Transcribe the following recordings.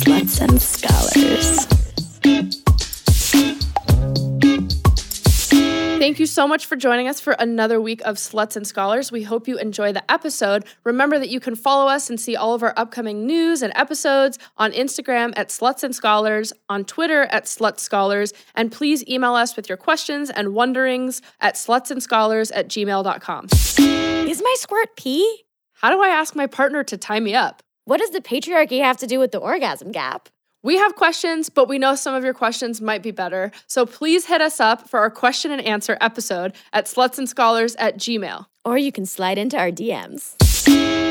Sluts and Scholars. Thank you so much for joining us for another week of Sluts and Scholars. We hope you enjoy the episode. Remember that you can follow us and see all of our upcoming news and episodes on Instagram at Sluts and Scholars, on Twitter at Slut Scholars, and please email us with your questions and wonderings at slutsandscholars at gmail.com. Is my squirt pee? How do I ask my partner to tie me up? What does the patriarchy have to do with the orgasm gap? We have questions, but we know some of your questions might be better. So please hit us up for our question and answer episode at slutsandscholars at gmail. Or you can slide into our DMs.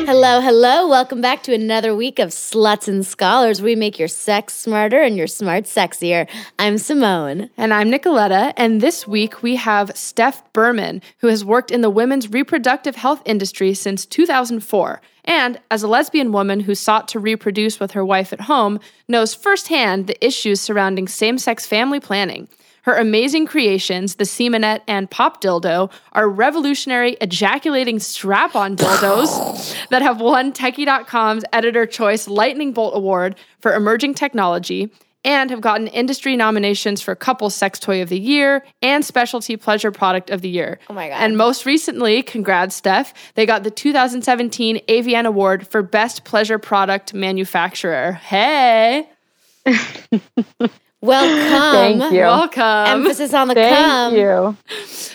Hello, hello. Welcome back to another week of Sluts and Scholars. We make your sex smarter and your smart sexier. I'm Simone. And I'm Nicoletta. And this week we have Steph Berman, who has worked in the women's reproductive health industry since 2004. And as a lesbian woman who sought to reproduce with her wife at home, knows firsthand the issues surrounding same sex family planning. Her amazing creations, the Semenette and Pop Dildo, are revolutionary ejaculating strap on dildos that have won Techie.com's Editor Choice Lightning Bolt Award for Emerging Technology and have gotten industry nominations for Couple Sex Toy of the Year and Specialty Pleasure Product of the Year. Oh my God. And most recently, congrats, Steph, they got the 2017 AVN Award for Best Pleasure Product Manufacturer. Hey! Welcome. Thank you. Welcome. Emphasis on the Thank cum. you.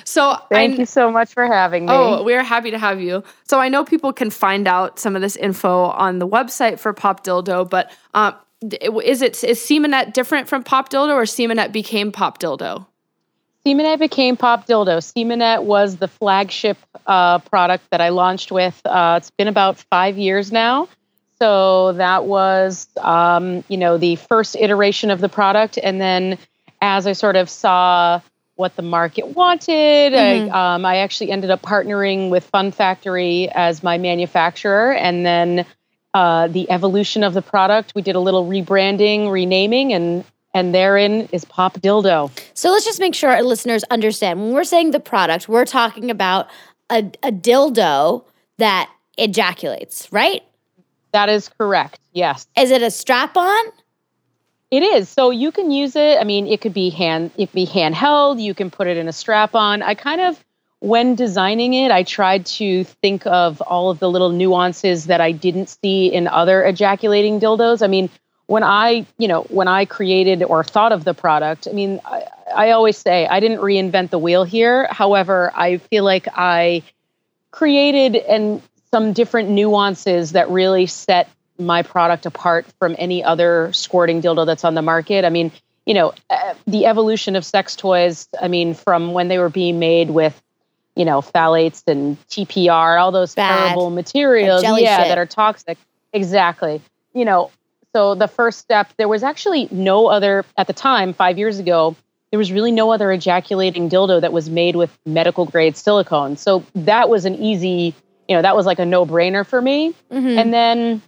So Thank I, you so much for having me. Oh, we're happy to have you. So I know people can find out some of this info on the website for Pop Dildo, but um, d- is it is Semenette different from Pop Dildo, or Semenette became Pop Dildo? Semenette became Pop Dildo. Semenette was the flagship uh, product that I launched with. Uh, it's been about five years now. So that was, um, you know, the first iteration of the product. And then as I sort of saw what the market wanted, Mhm. I, um, I actually ended up partnering with Fun Factory as my manufacturer. And then uh, the evolution of the product, we did a little rebranding, renaming, and and therein is Pop Dildo. So let's just make sure our listeners understand. When we're saying the product, we're talking about a, a dildo that ejaculates, right? That is correct. Yes. Is it a strap on? It is. So you can use it. I mean, it could be hand it could be handheld, you can put it in a strap on. I kind of when designing it, I tried to think of all of the little nuances that I didn't see in other ejaculating dildos. I mean, when I, you know, when I created or thought of the product, I mean, I, I always say I didn't reinvent the wheel here. However, I feel like I created and some different nuances that really set my product apart from any other squirting dildo that's on the market. I mean, you know, uh, the evolution of sex toys, I mean, from when they were being made with, you know, phthalates and TPR, all those Bad. terrible materials, yeah, shit. that are toxic. Exactly. You know, so the first step, there was actually no other, at the time, five years ago, there was really no other ejaculating dildo that was made with medical grade silicone. So that was an easy, you know, that was like a no brainer for me. Mhm. And then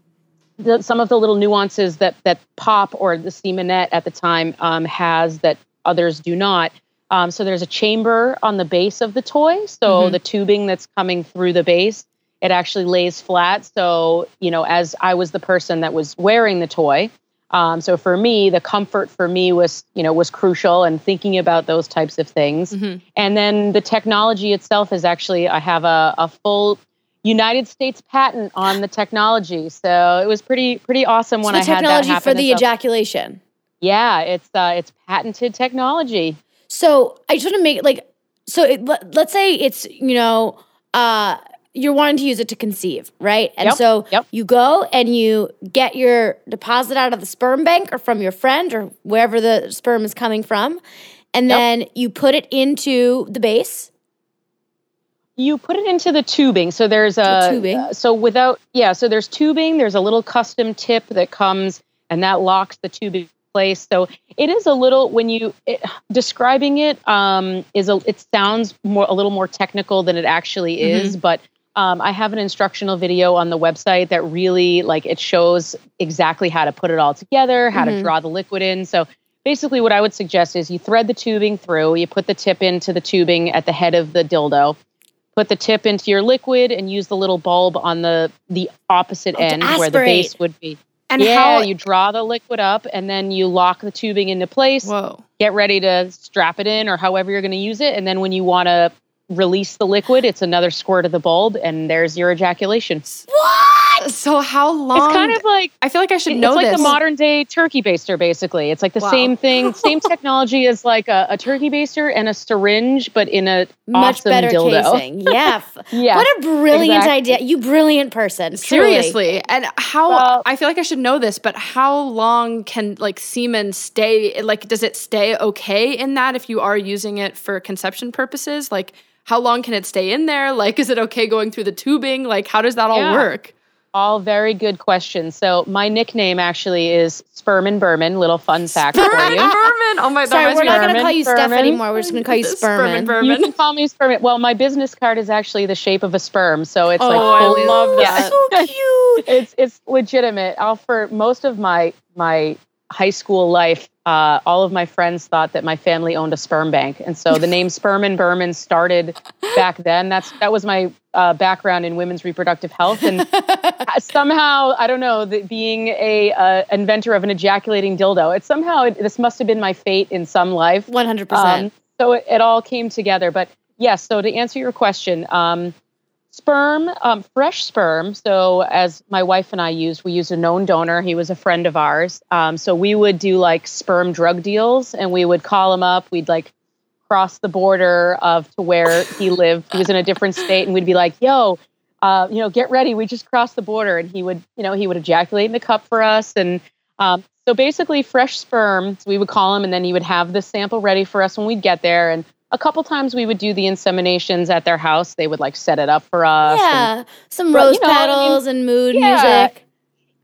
the, some of the little nuances that that Pop or the Semenette at the time um, has that others do not. Um, so there's a chamber on the base of the toy. So Mhm. the tubing that's coming through the base, it actually lays flat. So you know, as I was the person that was wearing the toy, um, so for me, the comfort for me was you know was crucial, and thinking about those types of things. Mhm. And then the technology itself is actually, I have a, a full United States patent on the technology. So it was pretty pretty awesome when I had that technology happen. for the It's a- ejaculation. yeah, it's uh, it's patented technology. So I just want to make like so. It, let, let's say it's you know uh, you're wanting to use it to conceive, right? And Yep, so yep. you go and you get your deposit out of the sperm bank or from your friend or wherever the sperm is coming from, and Yep. then you put it into the base. You put it into the tubing. So there's The a tubing? uh, so without yeah, so there's tubing, there's a little custom tip that comes and that locks the tubing in place. So it is a little when you it, describing it um is a it sounds more a little more technical than it actually is, but um, I have an instructional video on the website that really like it shows exactly how to put it all together, how Mhm. to draw the liquid in. So basically what I would suggest is you thread the tubing through, you put the tip into the tubing at the head of the dildo, put the tip into your liquid and use the little bulb on the the opposite Oh, end where the base would be. And yeah, how you draw the liquid up and then you lock the tubing into place. Whoa. Get ready to strap it in or however you're going to use it. And then when you want to release the liquid, it's another squirt of the bulb and there's your ejaculation. What? So how long It's kind of like I feel like I should it's know It's like this. the modern day turkey baster, basically. It's like the Wow. same thing, same technology as like a, a turkey baster and a syringe, but in a Much awesome better dildo. casing. Yeah. Yeah. What a brilliant exactly. idea. You brilliant person. truly. Seriously. And how Well- I feel like I should know this, but how long can like semen stay like does it stay okay in that if you are using it for conception purposes? Like how long can it stay in there? Like is it okay going through the tubing? Like how does that all Yeah. work? All very good questions. So my nickname actually is Sperm and Berman. Little fun fact for you. Berman. Oh my god. Sorry, that we're not going to call you Steph anymore. We're just going to call you Sperm. Spermin. Berman. You can call me sperm. Well, my business card is actually the shape of a sperm, so it's Oh, like I fully- love yeah. that. So cute. it's it's legitimate. I'll for most of my my high school life, uh, all of my friends thought that my family owned a sperm bank, and so the name Sperm and Berman started back then. That's that was my uh, background in women's reproductive health, and somehow I don't know that being a uh, inventor of an ejaculating dildo, it somehow it, this must have been my fate in some life. 100%. Um, so it, it all came together. But yes, so to answer your question, um, sperm, um, fresh sperm. So as my wife and I used, we used a known donor. He was a friend of ours. Um, so we would do like sperm drug deals, and we would call him up. We'd like cross the border of to where he lived. He was in a different state, and we'd be like, "Yo." Uh, you know, get ready. We just crossed the border, and he would, you know, he would ejaculate in the cup for us, and um, so basically, fresh sperm, so we would call him, and then he would have the sample ready for us when we'd get there. And a couple times we would do the inseminations at their house. They would like set it up for us. and- yeah. Some But, rose you know, I mean, petals and mood yeah. music.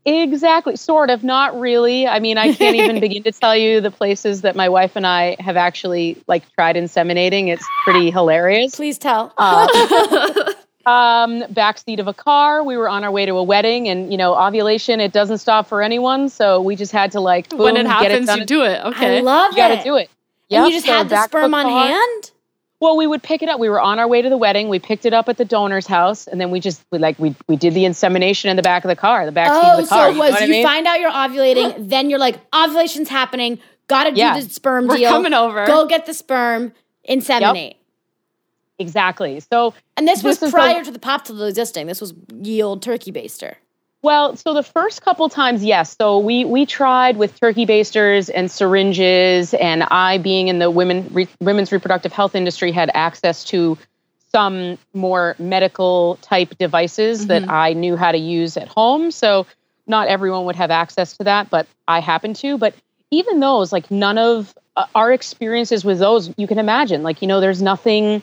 exactly, sort of, not really. I mean, I can't even begin to tell you the places that my wife and I have actually like tried inseminating. It's pretty hilarious. Please tell. Uh, um, backseat of a car. We were on our way to a wedding, and you know, ovulation it doesn't stop for anyone. So we just had to like boom, when it get it done. you do it. Okay. I love You Got to do it. And you just so had the sperm on car. hand? Well, we would pick it up. We were on our way to the wedding. We picked it up at the donor's house, and then we just we like we we did the insemination in the back of the car, the back seat Oh, of the car. so it you was know what I you mean? find out you're ovulating, then you're like, ovulation's happening, gotta do Yeah. the sperm We're deal. coming over. Go get the sperm, inseminate. exactly. So And this was This is prior the- to the pop tool existing. This was ye old turkey baster. Well, so the first couple times, yes. So we we tried with turkey basters and syringes, and I, being in the women re, women's reproductive health industry, had access to some more medical type devices that I knew how to use at home. So not everyone would have access to that, but I happened to. But even those, like none of uh, our experiences with those, you can imagine. Like you know, there's nothing.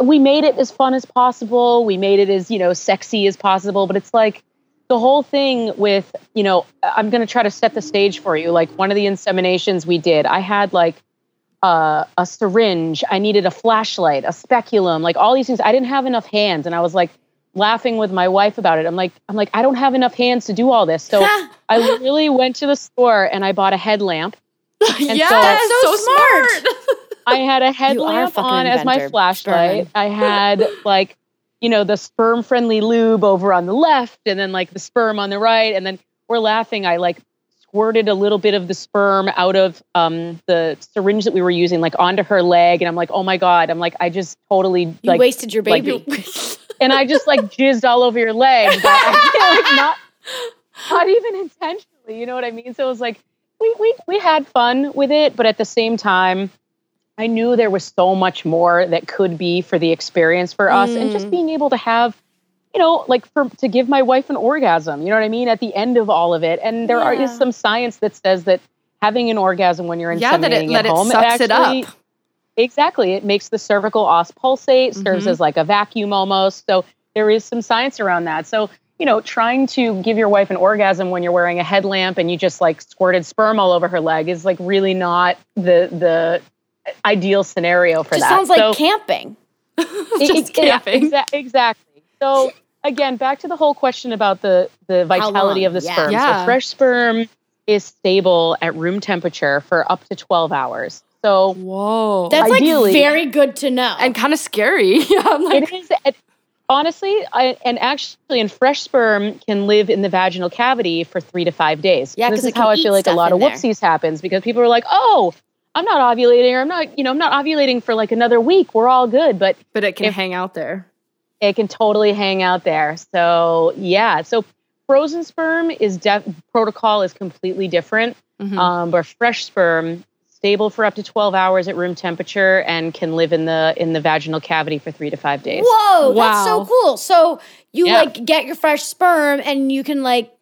We made it as fun as possible. We made it as you know sexy as possible, but it's like the whole thing with you know i'm going to try to set the stage for you. Like one of the inseminations we did i had like uh, a syringe. I needed a flashlight a speculum like all these things. I didn't have enough hands and i was like laughing with my wife about it. I'm like i'm like i don't have enough hands to do all this. So i literally went to the store and i bought a headlamp. Yeah, so- That's so so smart. You I had a are a headlamp fucking on as my flashlight. Sperman. I had like, you know, the sperm friendly lube over on the left and then like the sperm on the right. And then we're laughing. I like squirted a little bit of the sperm out of um, the syringe that we were using, like onto her leg. And I'm like, oh my God. I'm like, I just totally You like, wasted your like- baby. and I just like jizzed all over your leg. But I feel like not, not even intentionally. You know what I mean? So it was like, we, we, we had fun with it, but at the same time, I knew there was so much more that could be for the experience for us, and just Mm. being able to have, you know, like for to give my wife an orgasm. You know what I mean? At the end of all of it, and there are is some science that says that having an orgasm when you're in yeah, that it at that it sucks it actually- up. Exactly. It makes the cervical os pulsate, serves Mhm. as like a vacuum almost. So there is some science around that. So, you know, trying to give your wife an orgasm when you're wearing a headlamp and you just like squirted sperm all over her leg is like really not the the ideal scenario for Just that. sounds like So- camping. Just it- yeah, camping. exa- exactly. So again, back to the whole question about the the vitality of the Yeah. sperm. Yeah. So fresh sperm is stable at room temperature for up to 12 hours. So Whoa. That's Ideally- like very good to know. and kind of scary. yeah, I'm like, it is and- honestly, I, and actually, in fresh sperm can live in the vaginal cavity for three to five days. Yeah, this 'cause is it how I feel like a lot in of there. whoopsies happens because people are like, "Oh, I'm not ovulating, or I'm not, you know, I'm not ovulating for like another week. We're all good." But But it can If- hang out there. it can totally hang out there. So yeah, so frozen sperm is def- protocol is completely different. Mhm. Um, but fresh sperm stable for up to 12 hours at room temperature and can live in the in the vaginal cavity for three to five days. Whoa, that's so cool. So you Yeah. like get your fresh sperm and you can like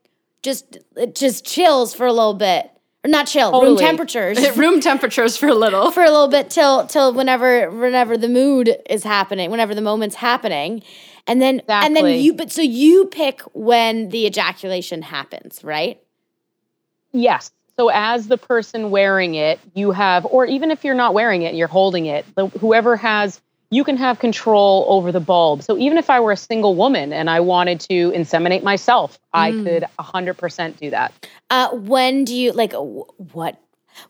just it just chills for a little bit. Or not chill, room temperatures. Room temperatures for a little. for a little bit till till whenever whenever the mood is happening, whenever the moment's happening. And then and then you but so you pick when the ejaculation happens, right? Yes. So as the person wearing it, you have, or even if you're not wearing it, you're holding it. The, whoever has, you can have control over the bulb. So even if I were a single woman and I wanted to inseminate myself, I Mm. could 100% do that. Uh when do you like what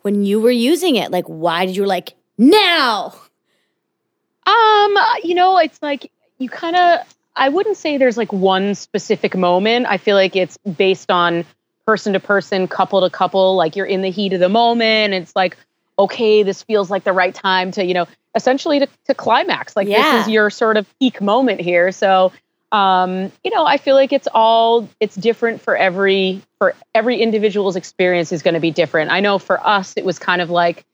when you were using it, like why did you like now? Um, you know, it's like you kind of I wouldn't say there's like one specific moment. I feel like it's based on person to person, couple to couple, like you're in the heat of the moment. It's like, okay, this feels like the right time to, you know, essentially to, to climax. Like Yeah. this is your sort of peak moment here. So um, you know, I feel like it's all it's different for every for every individual's experience is going to be different. I know for us it was kind of like,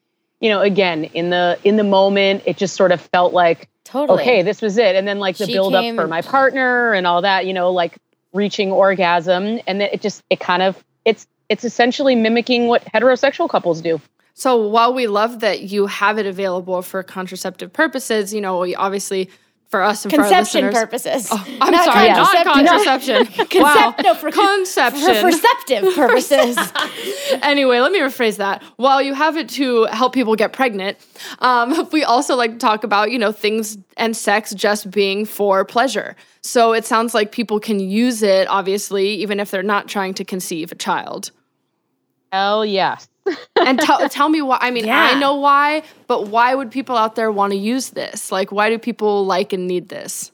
you know, again, in the in the moment, it just sort of felt like Totally. okay, this was it. And then like the She build up for my partner and all that, you know, like reaching orgasm. And then it just it kind of it's it's essentially mimicking what heterosexual couples do. So while we love that you have it available for contraceptive purposes, you know, we obviously for us and Conception for our listeners. purposes. Oh, I'm sorry, not contraception. wow. No, for, Conception. For perceptive purposes. anyway, let me rephrase that. While you have it to help people get pregnant, um, we also like to talk about, you know, things and sex just being for pleasure. So it sounds like people can use it, obviously, even if they're not trying to conceive a child. Hell yes. And tell tell me why. I mean, Yeah. I know why, but why would people out there want to use this? Like, why do people like and need this?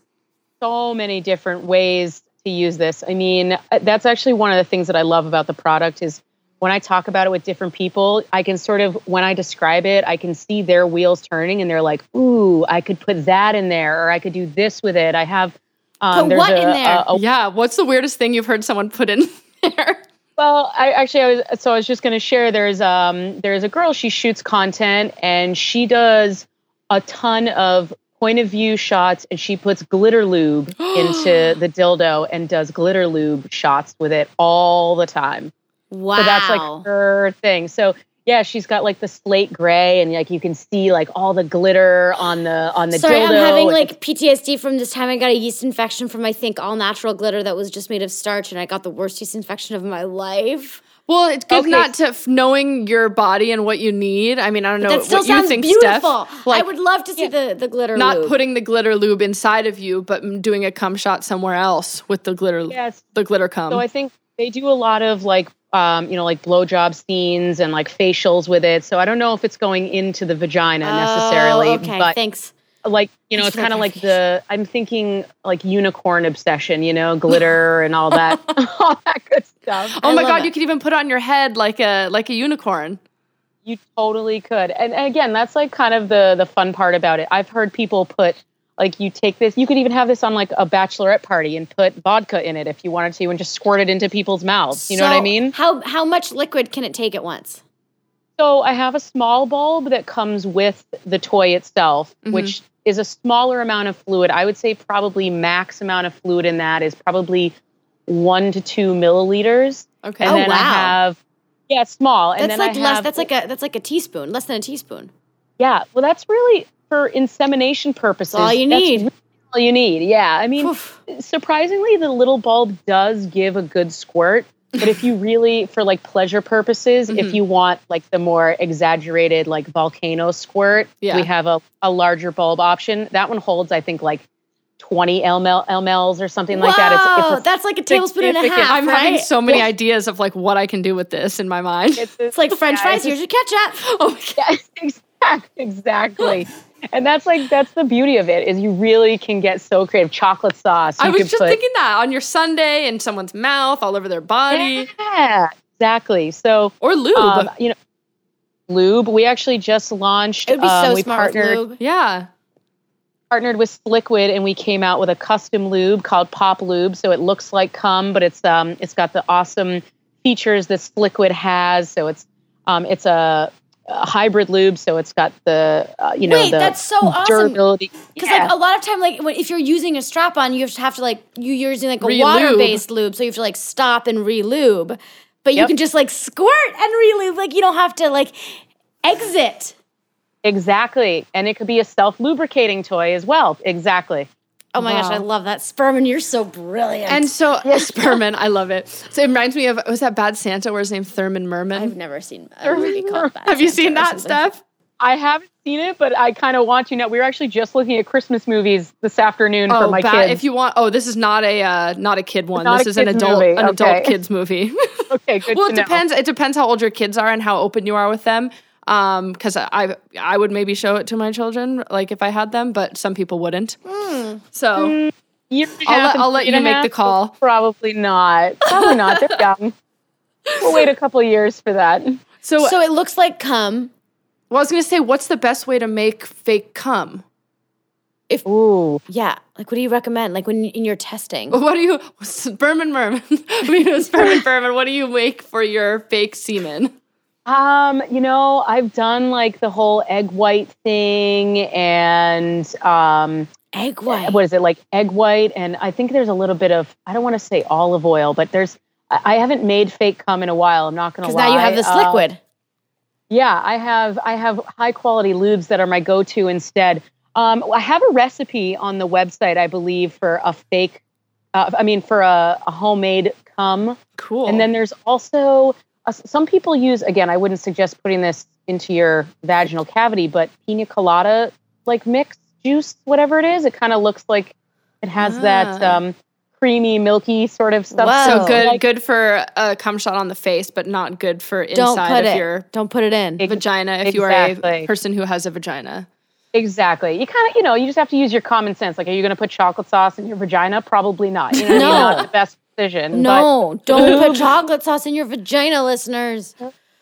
so many different ways to use this. I mean, uh, that's actually one of the things that I love about the product is when I talk about it with different people, I can sort of when I describe it, I can see their wheels turning and they're like, "Ooh, I could put that in there or I could do this with it." I have um Put what a, in there? a- a Yeah. What's the weirdest thing you've heard someone put in there? Well, I actually I was so I was just going to share. There's um there's a girl she shoots content and she does a ton of point of view shots and she puts glitter lube into the dildo and does glitter lube shots with it all the time. Wow. So that's like her thing. So yeah, she's got like the slate gray and like you can see like all the glitter on the on the Sorry, dildo. I'm having like PTSD from this time I got a yeast infection from I think all natural glitter that was just made of starch, and I got the worst yeast infection of my life. Well, it's good Okay. not to f- knowing your body and what you need. I mean, I don't know that still what you sounds think, beautiful. Steph. Like, I would love to see the the glitter. not lube. putting the glitter lube inside of you, but doing a cum shot somewhere else with the glitter, Yes. the glitter cum. So I think they do a lot of like, um, you know, like blowjob scenes and like facials with it. So I don't know if it's going into the vagina necessarily, Oh, okay, but thanks. like, you know, Thanks it's kind of like the, I'm thinking like unicorn obsession, you know, glitter and all that, all that good stuff. oh I my god, it. you could even put on your head like a like a unicorn. You totally could. And, and again, that's like kind of the, the fun part about it. I've heard people put, like you take this, you could even have this on like a bachelorette party and put vodka in it if you wanted to and just squirt it into people's mouths. You know what I mean? How how much liquid can it take at once? So I have a small bulb that comes with the toy itself, Mhm. which is a smaller amount of fluid. I would say probably max amount of fluid in that is probably one to two milliliters. Okay. And Oh, then I wow. have yeah, small. And That's then like I less. have, That's like a that's like a teaspoon, less than a teaspoon. yeah. Well, that's really for insemination purposes. all you that's need. really all you need. Yeah. I mean, Oof. surprisingly, the little bulb does give a good squirt. But if you really, for like pleasure purposes, Mhm. if you want like the more exaggerated, like volcano squirt, Yeah. we have a, a larger bulb option. That one holds, I think, like 20 ml, mLs or something like that. Whoa, It's, it's, that's like a tablespoon and a half. I'm right? having so many Yeah. ideas of like what I can do with this in my mind. a, it's, It's like French yeah, fries. it's Here's your ketchup. oh my God. Yeah, exactly. And that's like that's the beauty of it is you really can get so creative. Chocolate sauce. I was just put- thinking that on your Sunday in someone's mouth, all over their body, Yeah, exactly. So or lube. um, you know, lube. We actually just launched. It would be um, so we smart partnered lube. yeah. partnered with Sliquid, and we came out with a custom lube called Pop Lube. So it looks like cum, but it's um it's got the awesome features this Sliquid has. So it's um it's a, a hybrid lube. So it's got the uh, you know Wait, the that's so awesome. durability. Because Yeah. like a lot of time, like when, if you're using a strap on, you have to have to like you- you're using like a water based lube, so you have to like stop and re-lube. But you can just like squirt and re-lube, like you don't have to like exit. Exactly. And it could be a self lubricating toy as well. Exactly. Oh my gosh, I love that. Sperman, you're so brilliant. And so Sperman, I love it. So it reminds me of was that Bad Santa where his name's Thurman Merman? I've never seen a movie called Bad Have you seen that, something. Steph? I haven't seen it, but I kind of want to know. We were actually just looking at Christmas movies this afternoon for Oh, my bad. kids. If you want, oh, this is not a uh, not a kid one. This is an adult movie, an adult kids movie. okay, good well, to it know. depends. It depends how old your kids are and how open you are with them. Um, because I I would maybe show it to my children, like if I had them, but some people wouldn't. So Year and a I'll let- I'll let you and a make the call. Probably not. Probably not. They're young. We'll wait a couple years for that. so, So it looks like cum. well, I was gonna say, what's the best way to make fake cum? Ooh. Yeah. Like, what do you recommend? Like when in your testing. What do you sperm and merman? we know sperm and merman. What do you make for your fake semen? Um, you know, I've done like the whole egg white thing and um Egg white. what is it like egg white and I think there's a little bit of I don't want to say olive oil, but there's I haven't made fake cum in a while. I'm not gonna Because now you have this Uh, liquid. Yeah, I have I have high quality lubes that are my go-to instead. Um, I have a recipe on the website, I believe, for a fake. Uh, I mean, for a, a homemade cum, Cool. and then there's also uh, some people use. Again, I wouldn't suggest putting this into your vaginal cavity, but pina colada like mix juice, whatever it is, it kind of looks like it has that Ah. um, creamy, milky sort of stuff. Whoa. so good, Like- good for a cum shot on the face, but not good for Don't inside put of it. your Don't put it in. Ex- vagina if you are a person who has a vagina. Exactly. You kind of, you know, you just have to use your common sense. Like, are you going to put chocolate sauce in your vagina? Probably not. You know, what I mean? No. not the best decision. no, don't put chocolate sauce in your vagina, listeners.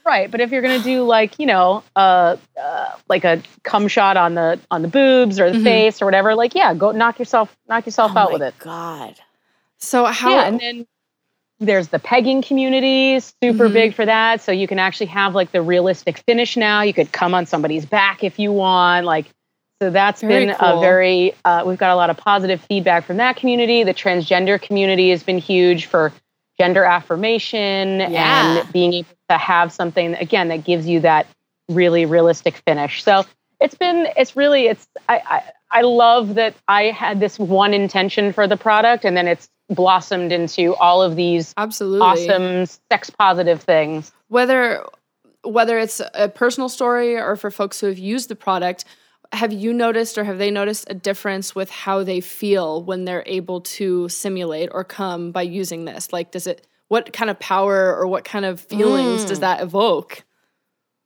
Right. But if you're going to do like, you know, uh, uh, like a cum shot on the on the boobs or the Mhm. face or whatever, like, yeah, go knock yourself knock yourself oh out my with it. God. So how? yeah, and then there's the pegging community, super Mhm. big for that. So you can actually have like the realistic finish now. You could come on somebody's back if you want. Like, so that's Very been cool. a very, uh, we've got a lot of positive feedback from that community. The transgender community has been huge for gender affirmation Yeah. and being able to have something, again, that gives you that really realistic finish. So it's been, it's really, it's, I, I, I love that I had this one intention for the product and then it's blossomed into all of these absolutely awesome sex positive things. whether whether it's a personal story or for folks who have used the product have you noticed or have they noticed a difference with how they feel when they're able to simulate or come by using this like does it what kind of power or what kind of feelings does that evoke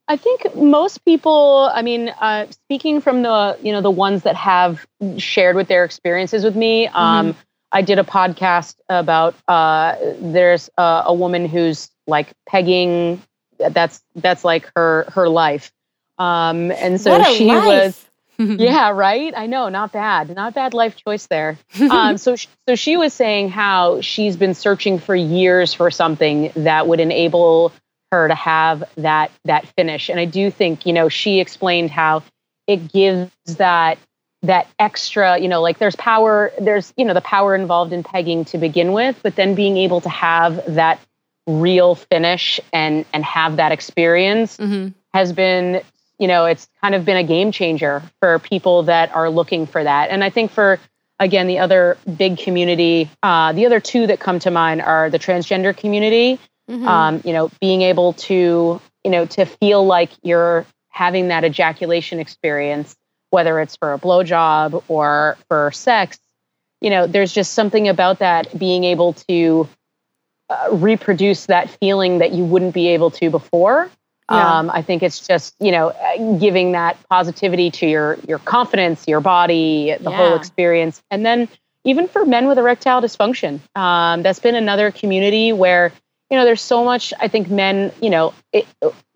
I think most people, I mean, uh, speaking from the, you know, the ones that have shared with their experiences with me, um, I did a podcast about, uh, there's a, a woman who's like pegging, that's, that's like her, her life. Um, and so she life. was, yeah, right. I know, not bad, not bad life choice there. um, so, sh- so she was saying how she's been searching for years for something that would enable her to have that that finish. And I do think, you know, she explained how it gives that that extra, you know, like there's power, there's you know the power involved in pegging to begin with, but then being able to have that real finish and and have that experience Mhm. has been you know it's kind of been a game changer for people that are looking for that and i think for again the other big community uh, the other two that come to mind are the transgender community Mhm. um, you know being able to you know to feel like you're having that ejaculation experience whether it's for a blowjob or for sex you know there's just something about that being able to uh, reproduce that feeling that you wouldn't be able to before Yeah. Um, I think it's just you know giving that positivity to your your confidence, your body, the yeah. whole experience, and then even for men with erectile dysfunction, um, that's been another community where you know there's so much. I think men, you know, it,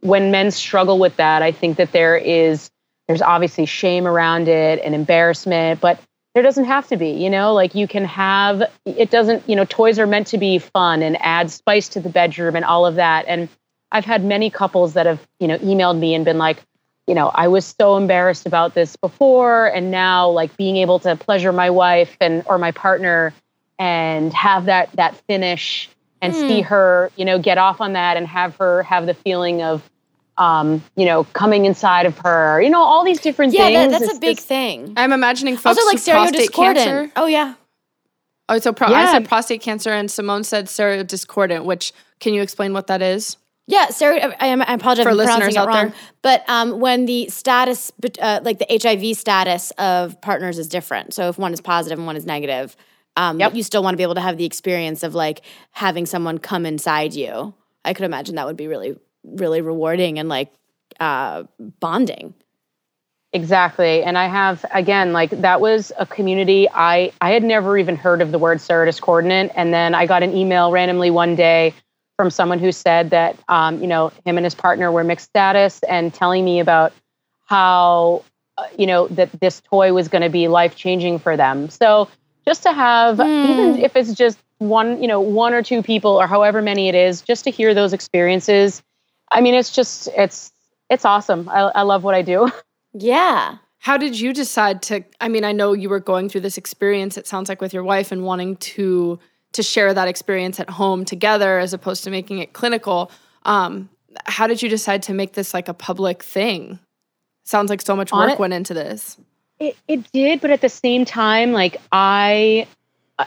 when men struggle with that, I think that there is there's obviously shame around it and embarrassment, but there doesn't have to be you know like you can have it doesn't you know toys are meant to be fun and add spice to the bedroom and all of that and i've had many couples that have you know emailed me and been like you know i was so embarrassed about this before and now like being able to pleasure my wife and or my partner and have that that finish and mm. see hmm. her you know get off on that and have her have the feeling of um, you know, coming inside of her, you know, all these different yeah, things. Yeah, that, that's it's a big thing. I'm imagining folks also like prostate cancer. Oh yeah. Oh, so pro- yeah. I said prostate cancer, and Simone said serodiscordant. Which can you explain what that is? Yeah, Sarah, I, I apologize for listeners out wrong, there. But um, when the status, uh, like the HIV status of partners is different. So if one is positive and one is negative, um, yep. you still want to be able to have the experience of like having someone come inside you. I could imagine that would be really really rewarding and like uh, bonding. Exactly. And I have again, like that was a community I I had never even heard of the word serodiscordant. And then I got an email randomly one day from someone who said that um, you know, him and his partner were mixed status and telling me about how uh, you know that this toy was going to be life changing for them. So just to have mm. even if it's just one, you know, one or two people or however many it is, just to hear those experiences I mean, it's just it's it's awesome. I, I love what I do. Yeah. How did you decide to? I mean, I know you were going through this experience. It sounds like with your wife and wanting to to share that experience at home together as opposed to making it clinical. Um, how did you decide to make this like a public thing? Sounds like so much work it, went into this. It, it did, but at the same time, like I, uh,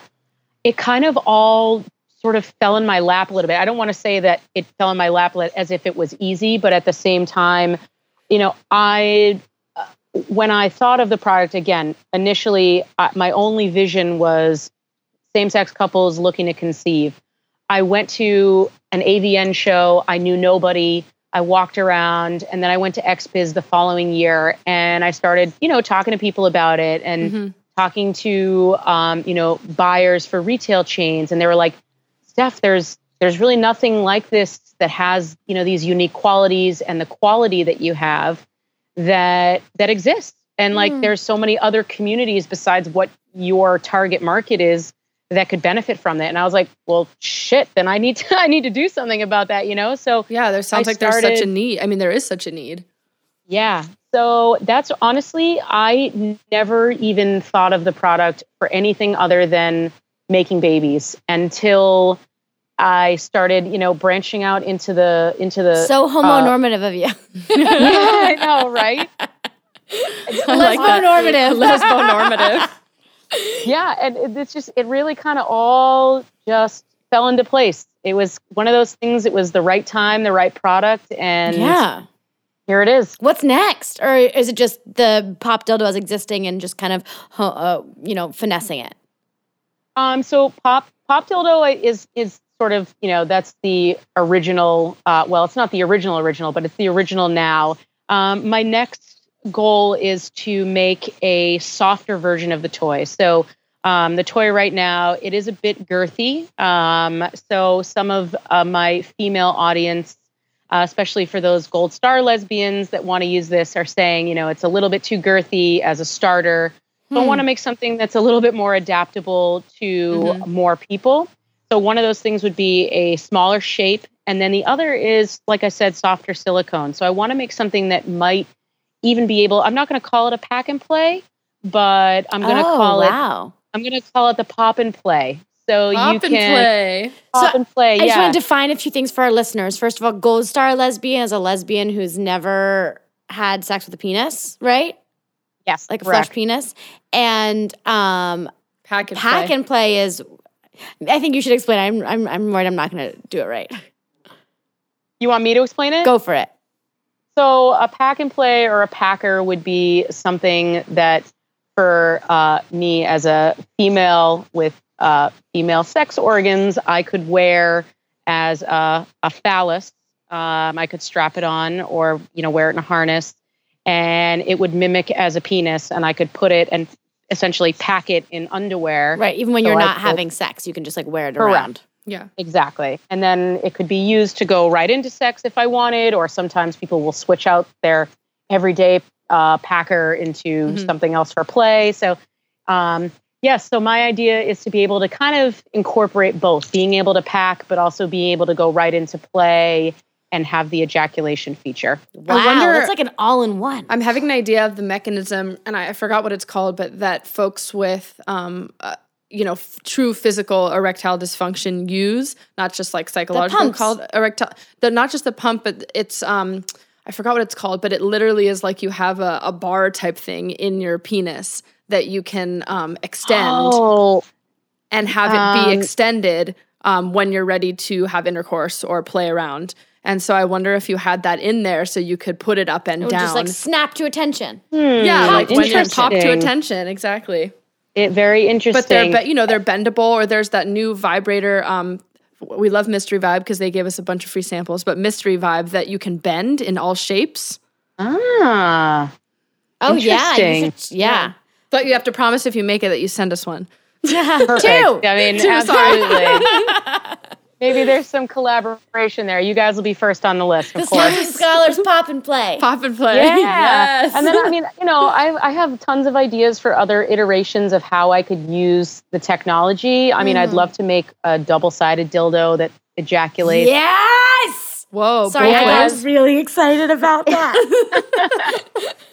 it kind of all sort of fell in my lap a little bit. I don't want to say that it fell in my lap as if it was easy, but at the same time, you know, I uh, when I thought of the product again, initially uh, my only vision was same-sex couples looking to conceive. I went to an AVN show. I knew nobody. I walked around and then I went to XBiz the following year and I started, you know, talking to people about it and mm-hmm. talking to, um, you know, buyers for retail chains. And they were like, Steph, there's there's really nothing like this that has you know these unique qualities and the quality that you have that that exists. And like mm. there's so many other communities besides what your target market is that could benefit from that. And I was like, well, shit, then I need to I need to do something about that, you know? So Yeah, there sounds I like started, there's such a need. I mean, there is such a need. Yeah. So that's honestly, I never even thought of the product for anything other than making babies until I started, you know, branching out into the into the so homonormative uh, of you. yeah, I know, right? Lesbo-normative. Lesbo-normative. Yeah, and it's just it really kind of all just fell into place. It was one of those things. It was the right time, the right product, and yeah, here it is. What's next, or is it just the pop dildo as existing and just kind of, uh, you know, finessing it? Um, so pop pop dildo is is sort of you know that's the original. Uh, well, it's not the original original, but it's the original now. Um, my next goal is to make a softer version of the toy. So um, the toy right now it is a bit girthy. Um, so some of uh, my female audience. Uh, especially for those gold star lesbians that want to use this, are saying, you know, it's a little bit too girthy as a starter. So I want to make something that's a little bit more adaptable to mm-hmm. more people. So one of those things would be a smaller shape. And then the other is, like I said, softer silicone. So I want to make something that might even be able, I'm not going to call it a pack and play, but I'm going to oh, call wow. it, I'm going to call it the pop and play. So pop you can play. pop so and play. I just want to define a few things for our listeners. First of all, gold star lesbian is a lesbian who's never had sex with a penis, right? Yes, like a correct. flesh penis. And um, pack and pack play. and play is. I think you should explain. I'm I'm I'm worried. I'm not going to do it right. You want me to explain it? Go for it. So a pack and play or a packer would be something that for uh, me as a female with uh, female sex organs, I could wear as a, a phallus Um, I could strap it on or you know wear it in a harness, and it would mimic as a penis, and I could put it and essentially pack it in underwear. Right. Even when so you're not having sex, you can just like wear it correct. Around. Yeah. Exactly. And then it could be used to go right into sex if I wanted, or sometimes people will switch out their everyday uh, packer into mm-hmm. something else for play. So, um, yes, so my idea is to be able to kind of incorporate both being able to pack, but also being able to go right into play and have the ejaculation feature. Wow, I wonder, that's like an all in one. I'm having an idea of the mechanism, and I, I forgot what it's called, but that folks with um, uh, you know, f- true physical erectile dysfunction use, not just like psychological called erectile, the, not just the pump, but it's, um, I forgot what it's called, but it literally is like you have a, a bar type thing in your penis that you can um, extend oh, and have um, it be um, extended um, when you're ready to have intercourse or play around. And so I wonder if you had that in there so you could put it up and it down. Just like snap to attention. Hmm, yeah, like when you pop to attention. Exactly. It very interesting. But they're you know they're bendable, or there's that new vibrator. Um, we love Mystery Vibe because they gave us a bunch of free samples. But Mystery Vibe that you can bend in all shapes. Ah. Oh yeah, should, yeah. But you have to promise if you make it that you send us one. Yeah, two. I mean, two, absolutely. Maybe there's some collaboration there. You guys will be first on the list, of the course. Scholars pop and play. Pop and play. Yeah. Yes. And then, I mean, you know, I, I have tons of ideas for other iterations of how I could use the technology. I mean, mm. I'd love to make a double sided dildo that ejaculates. Yes. Whoa. Sorry, I was really excited about that.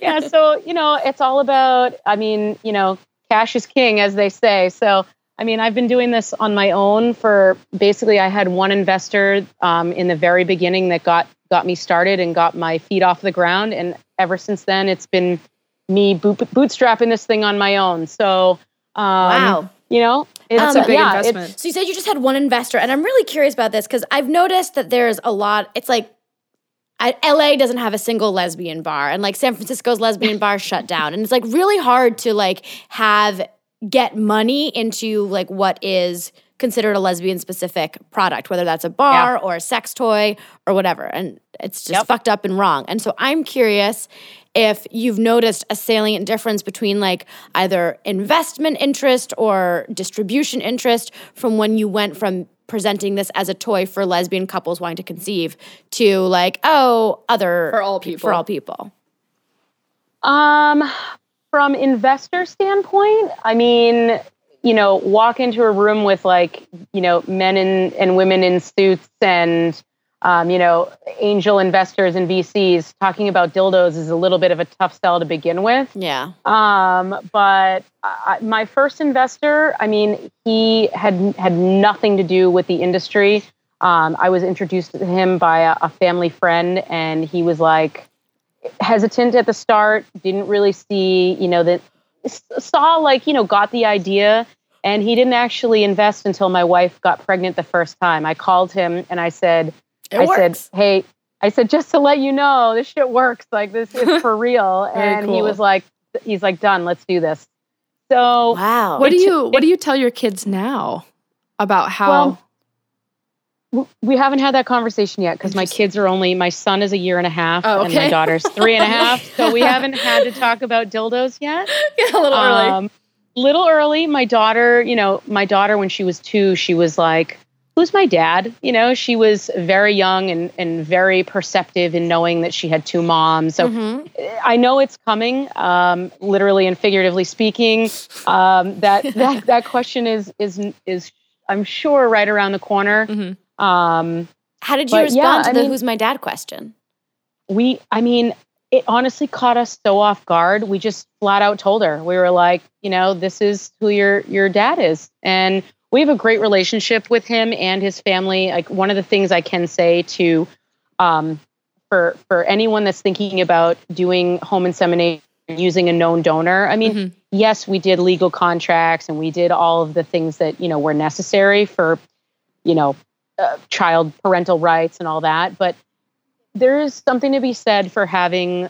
yeah. So, you know, it's all about, I mean, you know, cash is king, as they say. So, I mean, I've been doing this on my own for basically. I had one investor um, in the very beginning that got got me started and got my feet off the ground, and ever since then, it's been me boot, bootstrapping this thing on my own. So, um, wow, you know, it's um, a big yeah, investment. So you said you just had one investor, and I'm really curious about this because I've noticed that there's a lot. It's like I, LA doesn't have a single lesbian bar, and like San Francisco's lesbian bar shut down, and it's like really hard to like have get money into like what is considered a lesbian specific product, whether that's a bar yeah. or a sex toy or whatever. And it's just yep. fucked up and wrong. And so I'm curious if you've noticed a salient difference between like either investment interest or distribution interest from when you went from presenting this as a toy for lesbian couples wanting to conceive to like oh other for all people for all people um from investor standpoint, I mean, you know, walk into a room with like, you know, men and, and women in suits and, um, you know, angel investors and VCs talking about dildos is a little bit of a tough sell to begin with. Yeah. Um, but I, my first investor, I mean, he had had nothing to do with the industry. Um, I was introduced to him by a, a family friend, and he was like, hesitant at the start, didn't really see, you know, that saw like, you know, got the idea and he didn't actually invest until my wife got pregnant the first time. I called him and I said, it I works. said, hey, I said, just to let you know, this shit works. Like this is for real. and cool. he was like, he's like, done, let's do this. So wow. What do you what do you tell your kids now about how well, we haven't had that conversation yet because my kids are only my son is a year and a half oh, okay. and my daughter's three and a half. So we haven't had to talk about dildos yet. Yeah, a little um, early. Little early. My daughter, you know, my daughter when she was two, she was like, Who's my dad? You know, she was very young and, and very perceptive in knowing that she had two moms. So mm-hmm. I know it's coming, um, literally and figuratively speaking. Um, that that that question is is is I'm sure right around the corner. Mm-hmm. Um, How did you respond yeah, to the mean, "Who's my dad?" question? We, I mean, it honestly caught us so off guard. We just flat out told her we were like, you know, this is who your your dad is, and we have a great relationship with him and his family. Like one of the things I can say to, um, for for anyone that's thinking about doing home insemination using a known donor. I mean, mm-hmm. yes, we did legal contracts and we did all of the things that you know were necessary for, you know, uh, child parental rights and all that but there is something to be said for having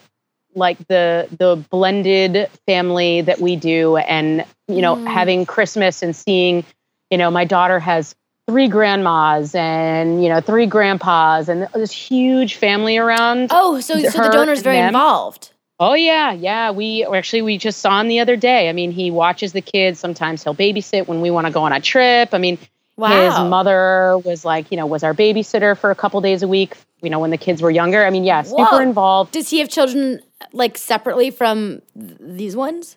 like the the blended family that we do and you know mm. having christmas and seeing you know my daughter has three grandmas and you know three grandpas and this huge family around. Oh, so so the donor's very them. involved. Oh yeah, yeah. We actually we just saw him the other day. I mean, he watches the kids. Sometimes he'll babysit when we want to go on a trip. I mean, wow. his mother was like, you know, was our babysitter for a couple days a week. You know, when the kids were younger. I mean, yeah, super Whoa. involved. Does he have children like separately from th- these ones?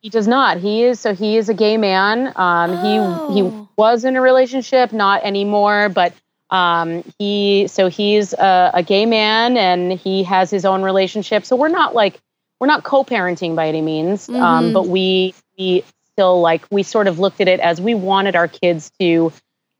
He does not. He is so he is a gay man. Um, oh. He he oh. was in a relationship, not anymore, but um, he so he's a, a, gay man and he has his own relationship. So we're not like we're not co-parenting by any means, um, mm-hmm. um, but we we still like we sort of looked at it as we wanted our kids to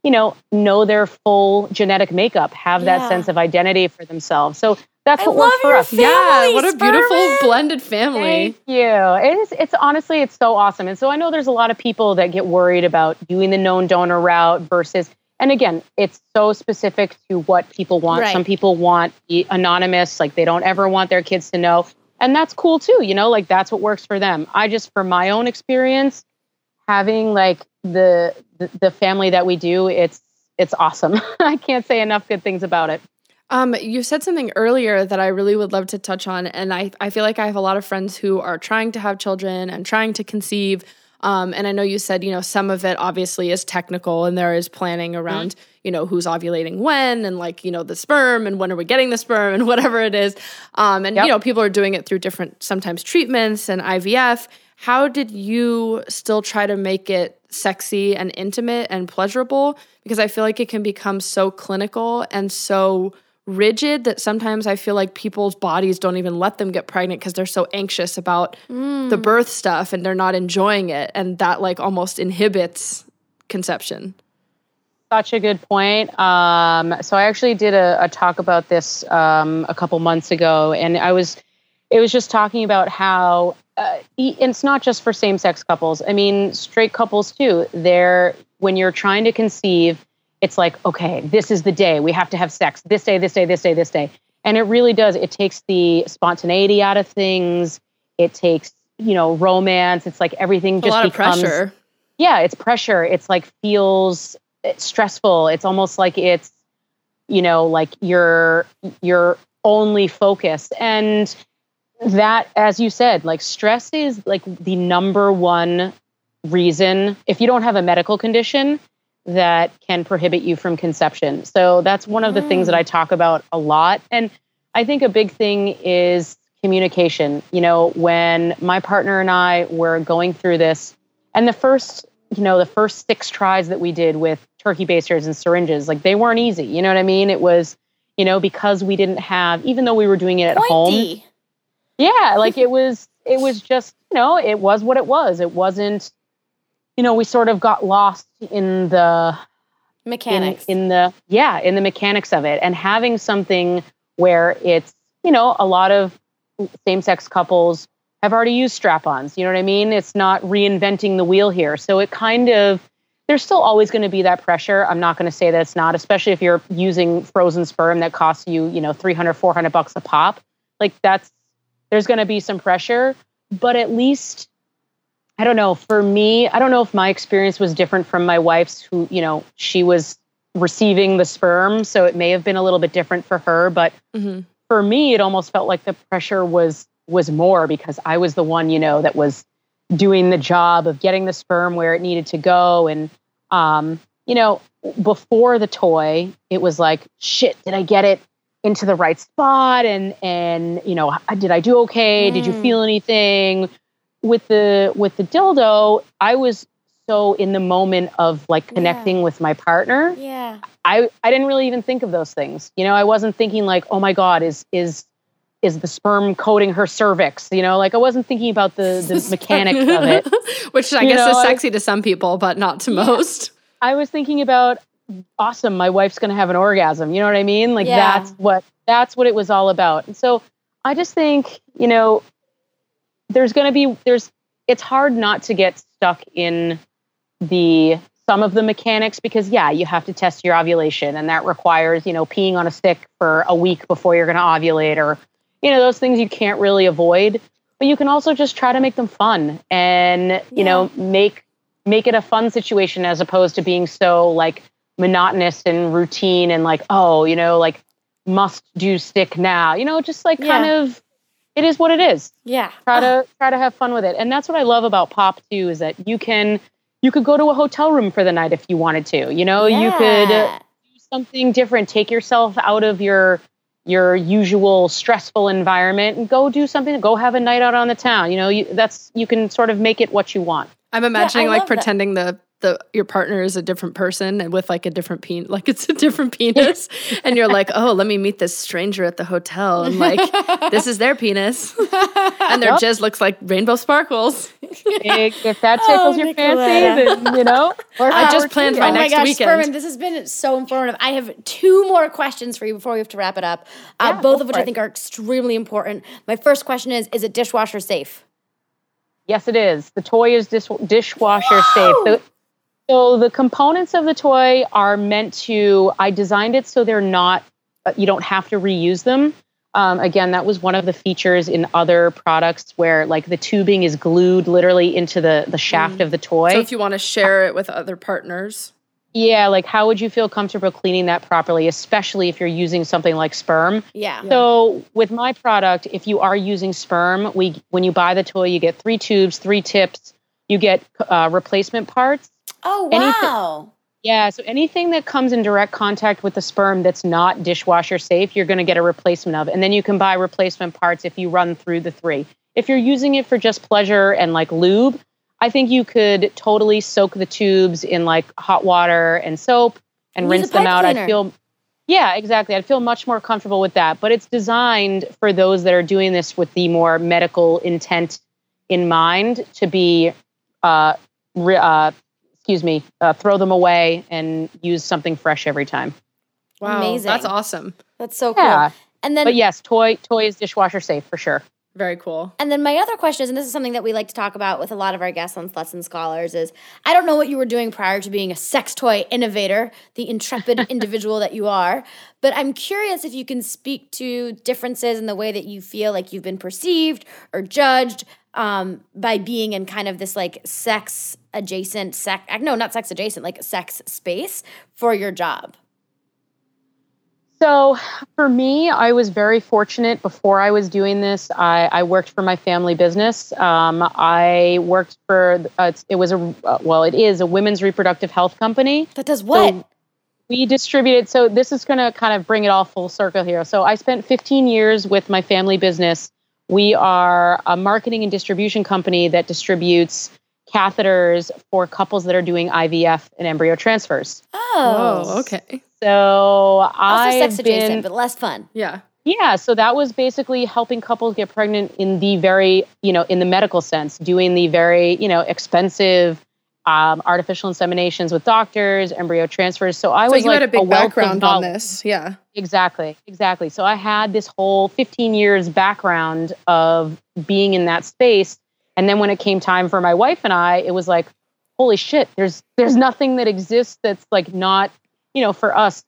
you know know their full genetic makeup have yeah. that sense of identity for themselves so that's I what works for us. Yeah, what a beautiful blended family. Thank you. It's it's honestly it's so awesome. And so I know there's a lot of people that get worried about doing the known donor route versus and again, it's so specific to what people want. Right. Some people want anonymous, like they don't ever want their kids to know. And that's cool too, you know, like that's what works for them. I just for my own experience having like the the, the family that we do, it's it's awesome. I can't say enough good things about it. Um, you said something earlier that I really would love to touch on, and I, I feel like I have a lot of friends who are trying to have children and trying to conceive. Um, and I know you said, you know, some of it obviously is technical and there is planning mm-hmm. around, mm-hmm. you know, who's ovulating when and like, you know, the sperm and when are we getting the sperm and whatever it is. Um, and, yep. you know, people are doing it through different, sometimes treatments and IVF. How did you still try to make it sexy and intimate and pleasurable? Because I feel like it can become so clinical and so rigid that sometimes I feel like people's bodies don't even let them get pregnant because they're so anxious about mm. the birth stuff and they're not enjoying it. And that like almost inhibits conception. Such a good point. Um, so I actually did a, a talk about this um, a couple months ago, and I was, it was just talking about how uh, it's not just for same-sex couples. I mean, straight couples too. They're when you're trying to conceive, it's like, okay, this is the day. We have to have sex this day, this day, this day, this day. And it really does. It takes the spontaneity out of things. It takes, you know, romance. It's like everything just a becomes of pressure. Yeah, it's pressure. It's like feels stressful. It's almost like it's, you know, like you're you're only focused. And that, as you said, like stress is like the number one reason. If you don't have a medical condition, that can prohibit you from conception. So that's one of the mm. things that I talk about a lot. And I think a big thing is communication. You know, when my partner and I were going through this, and the first, you know, the first six tries that we did with turkey basters and syringes, like they weren't easy. You know what I mean? It was, you know, because we didn't have, even though we were doing it at Pointy. home. Yeah, like it was, it was just, you know, it was what it was. It wasn't you know, we sort of got lost in the mechanics. In, in the yeah, in the mechanics of it, and having something where it's you know a lot of same-sex couples have already used strap-ons. You know what I mean? It's not reinventing the wheel here. So it kind of there's still always going to be that pressure. I'm not going to say that it's not, especially if you're using frozen sperm that costs you, you know, 300, 400 bucks a pop. Like that's, there's going to be some pressure, but at least I don't know. For me, I don't know if my experience was different from my wife's, who, you know, she was receiving the sperm. So it may have been a little bit different for her. But mm-hmm. for me, it almost felt like the pressure was was more because I was the one, you know, that was doing the job of getting the sperm where it needed to go. And um, you know, before the toy, it was like, shit, did I get it into the right spot? And and you know, did I do okay? Mm. Did you mm. feel anything? With the with the dildo, I was so in the moment of like connecting yeah. with my partner. Yeah. I I didn't really even think of those things. You know, I wasn't thinking like, "Oh my god, is is is the sperm coating her cervix?" You know, like I wasn't thinking about the the mechanics of it. Which I you guess know, is sexy I, to some people, but not to yeah. most. I was thinking about awesome, my wife's going to have an orgasm. You know what I mean? Like yeah. that's what that's what it was all about. And so I just think, you know, there's going to be there's it's hard not to get stuck in the some of the mechanics because yeah you have to test your ovulation and that requires you know peeing on a stick for a week before you're going to ovulate or you know those things you can't really avoid but you can also just try to make them fun and you yeah. know make make it a fun situation as opposed to being so like monotonous and routine and like, oh, you know, like must do stick now. You know, just like kind yeah. of it is what it is. Yeah. Try to try to have fun with it. And that's what I love about pop too is that you can you could go to a hotel room for the night if you wanted to. You know, yeah. you could do something different, take yourself out of your your usual stressful environment and go do something go have a night out on the town you know you, that's you can sort of make it what you want i'm imagining yeah, like pretending that. the the your partner is a different person and with like a different penis like it's a different penis. And you're like oh let me meet this stranger at the hotel. And like this is their penis. And their yep. jizz looks like rainbow sparkles. If, if that tickles oh, your fancy then you know i just planned my oh next my gosh, weekend. Furman, this has been so informative. I have two more questions for you before we have to wrap it up uh, yeah, both of which i think are extremely important. My first question is is it dishwasher safe? Yes, it is. The toy is dish- dishwasher Whoa! safe. So the components of the toy are meant to. I designed it so they're not. Uh, you don't have to reuse them. Um, again, that was one of the features in other products where like the tubing is glued literally into the the shaft mm. of the toy. So if you want to share it with other partners. Yeah, like how would you feel comfortable cleaning that properly, especially if you're using something like sperm? Yeah. So with my product, if you are using sperm, we when you buy the toy, you get three tubes, three tips. You get uh, replacement parts Oh, wow. Anything, yeah. So anything that comes in direct contact with the sperm that's not dishwasher safe, you're going to get a replacement of. And then you can buy replacement parts if you run through the three. If you're using it for just pleasure and like lube, I think you could totally soak the tubes in like hot water and soap and rinse them out. Cleaner. I'd feel yeah, exactly. I'd feel much more comfortable with that. But it's designed for those that are doing this with the more medical intent in mind to be uh, re- uh, excuse me, uh, throw them away and use something fresh every time. Wow, amazing! That's awesome. That's so cool. Yeah. And then, but yes, toy toy is dishwasher safe for sure. Very cool. And then my other question is, and this is something that we like to talk about with a lot of our guests on Sluts and Scholars, is I don't know what you were doing prior to being a sex toy innovator, the intrepid individual that you are, but I'm curious if you can speak to differences in the way that you feel like you've been perceived or judged um, by being in kind of this like sex adjacent sex no not sex adjacent like sex space for your job? So for me i was very fortunate. Before i was doing this i, I worked for my family business. Um, i worked for uh, it was a uh, well it is a women's reproductive health company. That does what? So we distributed so this is going to kind of bring it all full circle here. So i spent 15 years with my family business we are a marketing and distribution company that distributes catheters for couples that are doing IVF and embryo transfers. Oh, oh okay. So I sex adjacent, but less fun. Yeah. Yeah, so that was basically helping couples get pregnant in the very, you know, in the medical sense, doing the very, you know, expensive um, artificial inseminations with doctors, embryo transfers. So I so was you like had a big a background on this, yeah. Exactly, exactly. So I had this whole 15 years background of being in that space, and then when it came time for my wife and I, it was like, holy shit, there's there's nothing that exists that's like not, you know, for us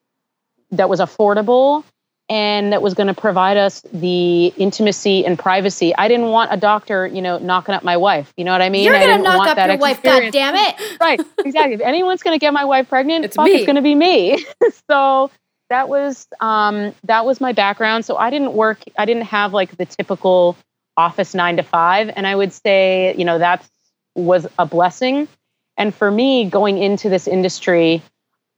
that was affordable and that was going to provide us the intimacy and privacy. I didn't want a doctor, you know, knocking up my wife. You know what I mean? You're going to knock up your experience. wife, God damn it. right, exactly. if anyone's going to get my wife pregnant, it's, fuck, it's going to be me. so that was um, that was my background. So I didn't work. I didn't have like the typical office nine to five, and I would say, you know, that was a blessing. And for me, going into this industry,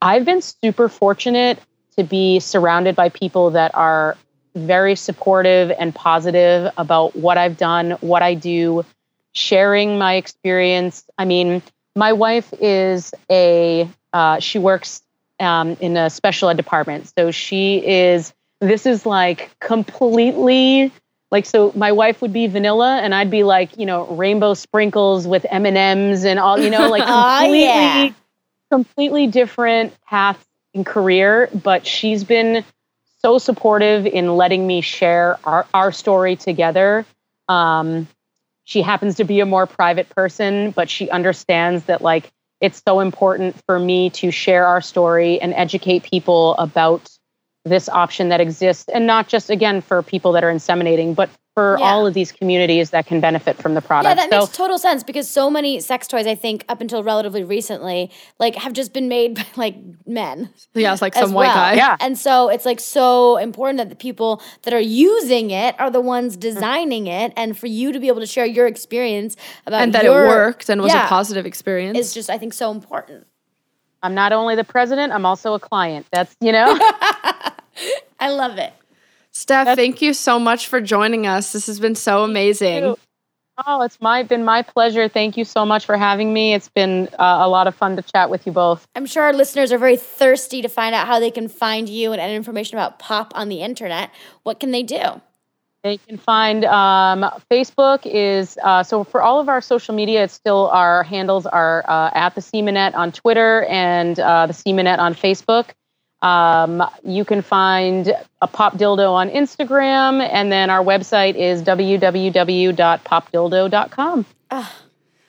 I've been super fortunate to be surrounded by people that are very supportive and positive about what I've done, what I do, sharing my experience. I mean, my wife is a, uh, she works um, in a special ed department. So she is, this is like completely like so my wife would be vanilla and i'd be like you know rainbow sprinkles with m&ms and all you know like completely oh, yeah. completely different paths in career, but she's been so supportive in letting me share our, our story together. Um, she happens to be a more private person, but she understands that like it's so important for me to share our story and educate people about this option that exists and not just again for people that are inseminating but for yeah. all of these communities that can benefit from the product. Yeah, that so, makes total sense because so many sex toys, I think, up until relatively recently, like have just been made by like men. Yeah, it's like some white well. guy. Yeah. And so it's like so important that the people that are using it are the ones designing it. And for you to be able to share your experience about And that your, it worked and was yeah, a positive experience. Is just I think so important. I'm not only the president, I'm also a client. That's you know I love it. Steph, That's, thank you so much for joining us. This has been so amazing. Oh, it's my been my pleasure. Thank you so much for having me. It's been uh, a lot of fun to chat with you both. I'm sure our listeners are very thirsty to find out how they can find you and any information about Pop on the internet. What can they do? They can find um, Facebook is uh, so for all of our social media. It's still our handles are uh, at the Semenette on Twitter and uh, the Semenette on Facebook. Um, you can find a pop dildo on Instagram, and then our website is www.popdildo.com. Uh,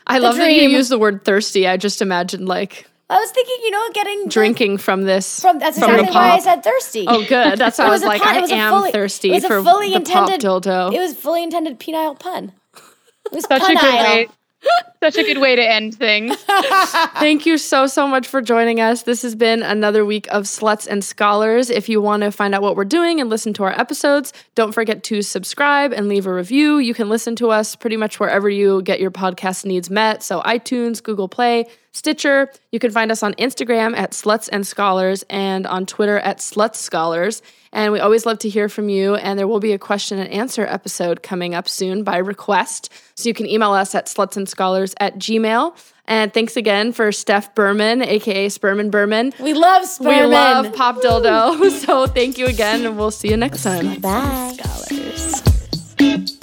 I love dream. that you use the word thirsty. I just imagined like I was thinking, you know, getting drinking from this. From that's from exactly why I said thirsty. Oh, good. That's why I was, was like, pun, I am fully, thirsty for fully the intended, pop dildo. It was fully intended penile pun. It was such a good way. Such a good way to end things. Thank you so, so much for joining us. This has been another week of Sluts and Scholars. If you want to find out what we're doing and listen to our episodes, don't forget to subscribe and leave a review. You can listen to us pretty much wherever you get your podcast needs met. So, iTunes, Google Play, Stitcher. You can find us on Instagram at Sluts and Scholars and on Twitter at Sluts Scholars. And we always love to hear from you. And there will be a question and answer episode coming up soon by request. So you can email us at Sluts and Scholars at gmail. And thanks again for Steph Berman, aka Sperman Berman. We love Sperman. We love Pop Dildo. so thank you again, and we'll see you next time. Bye. Scholars.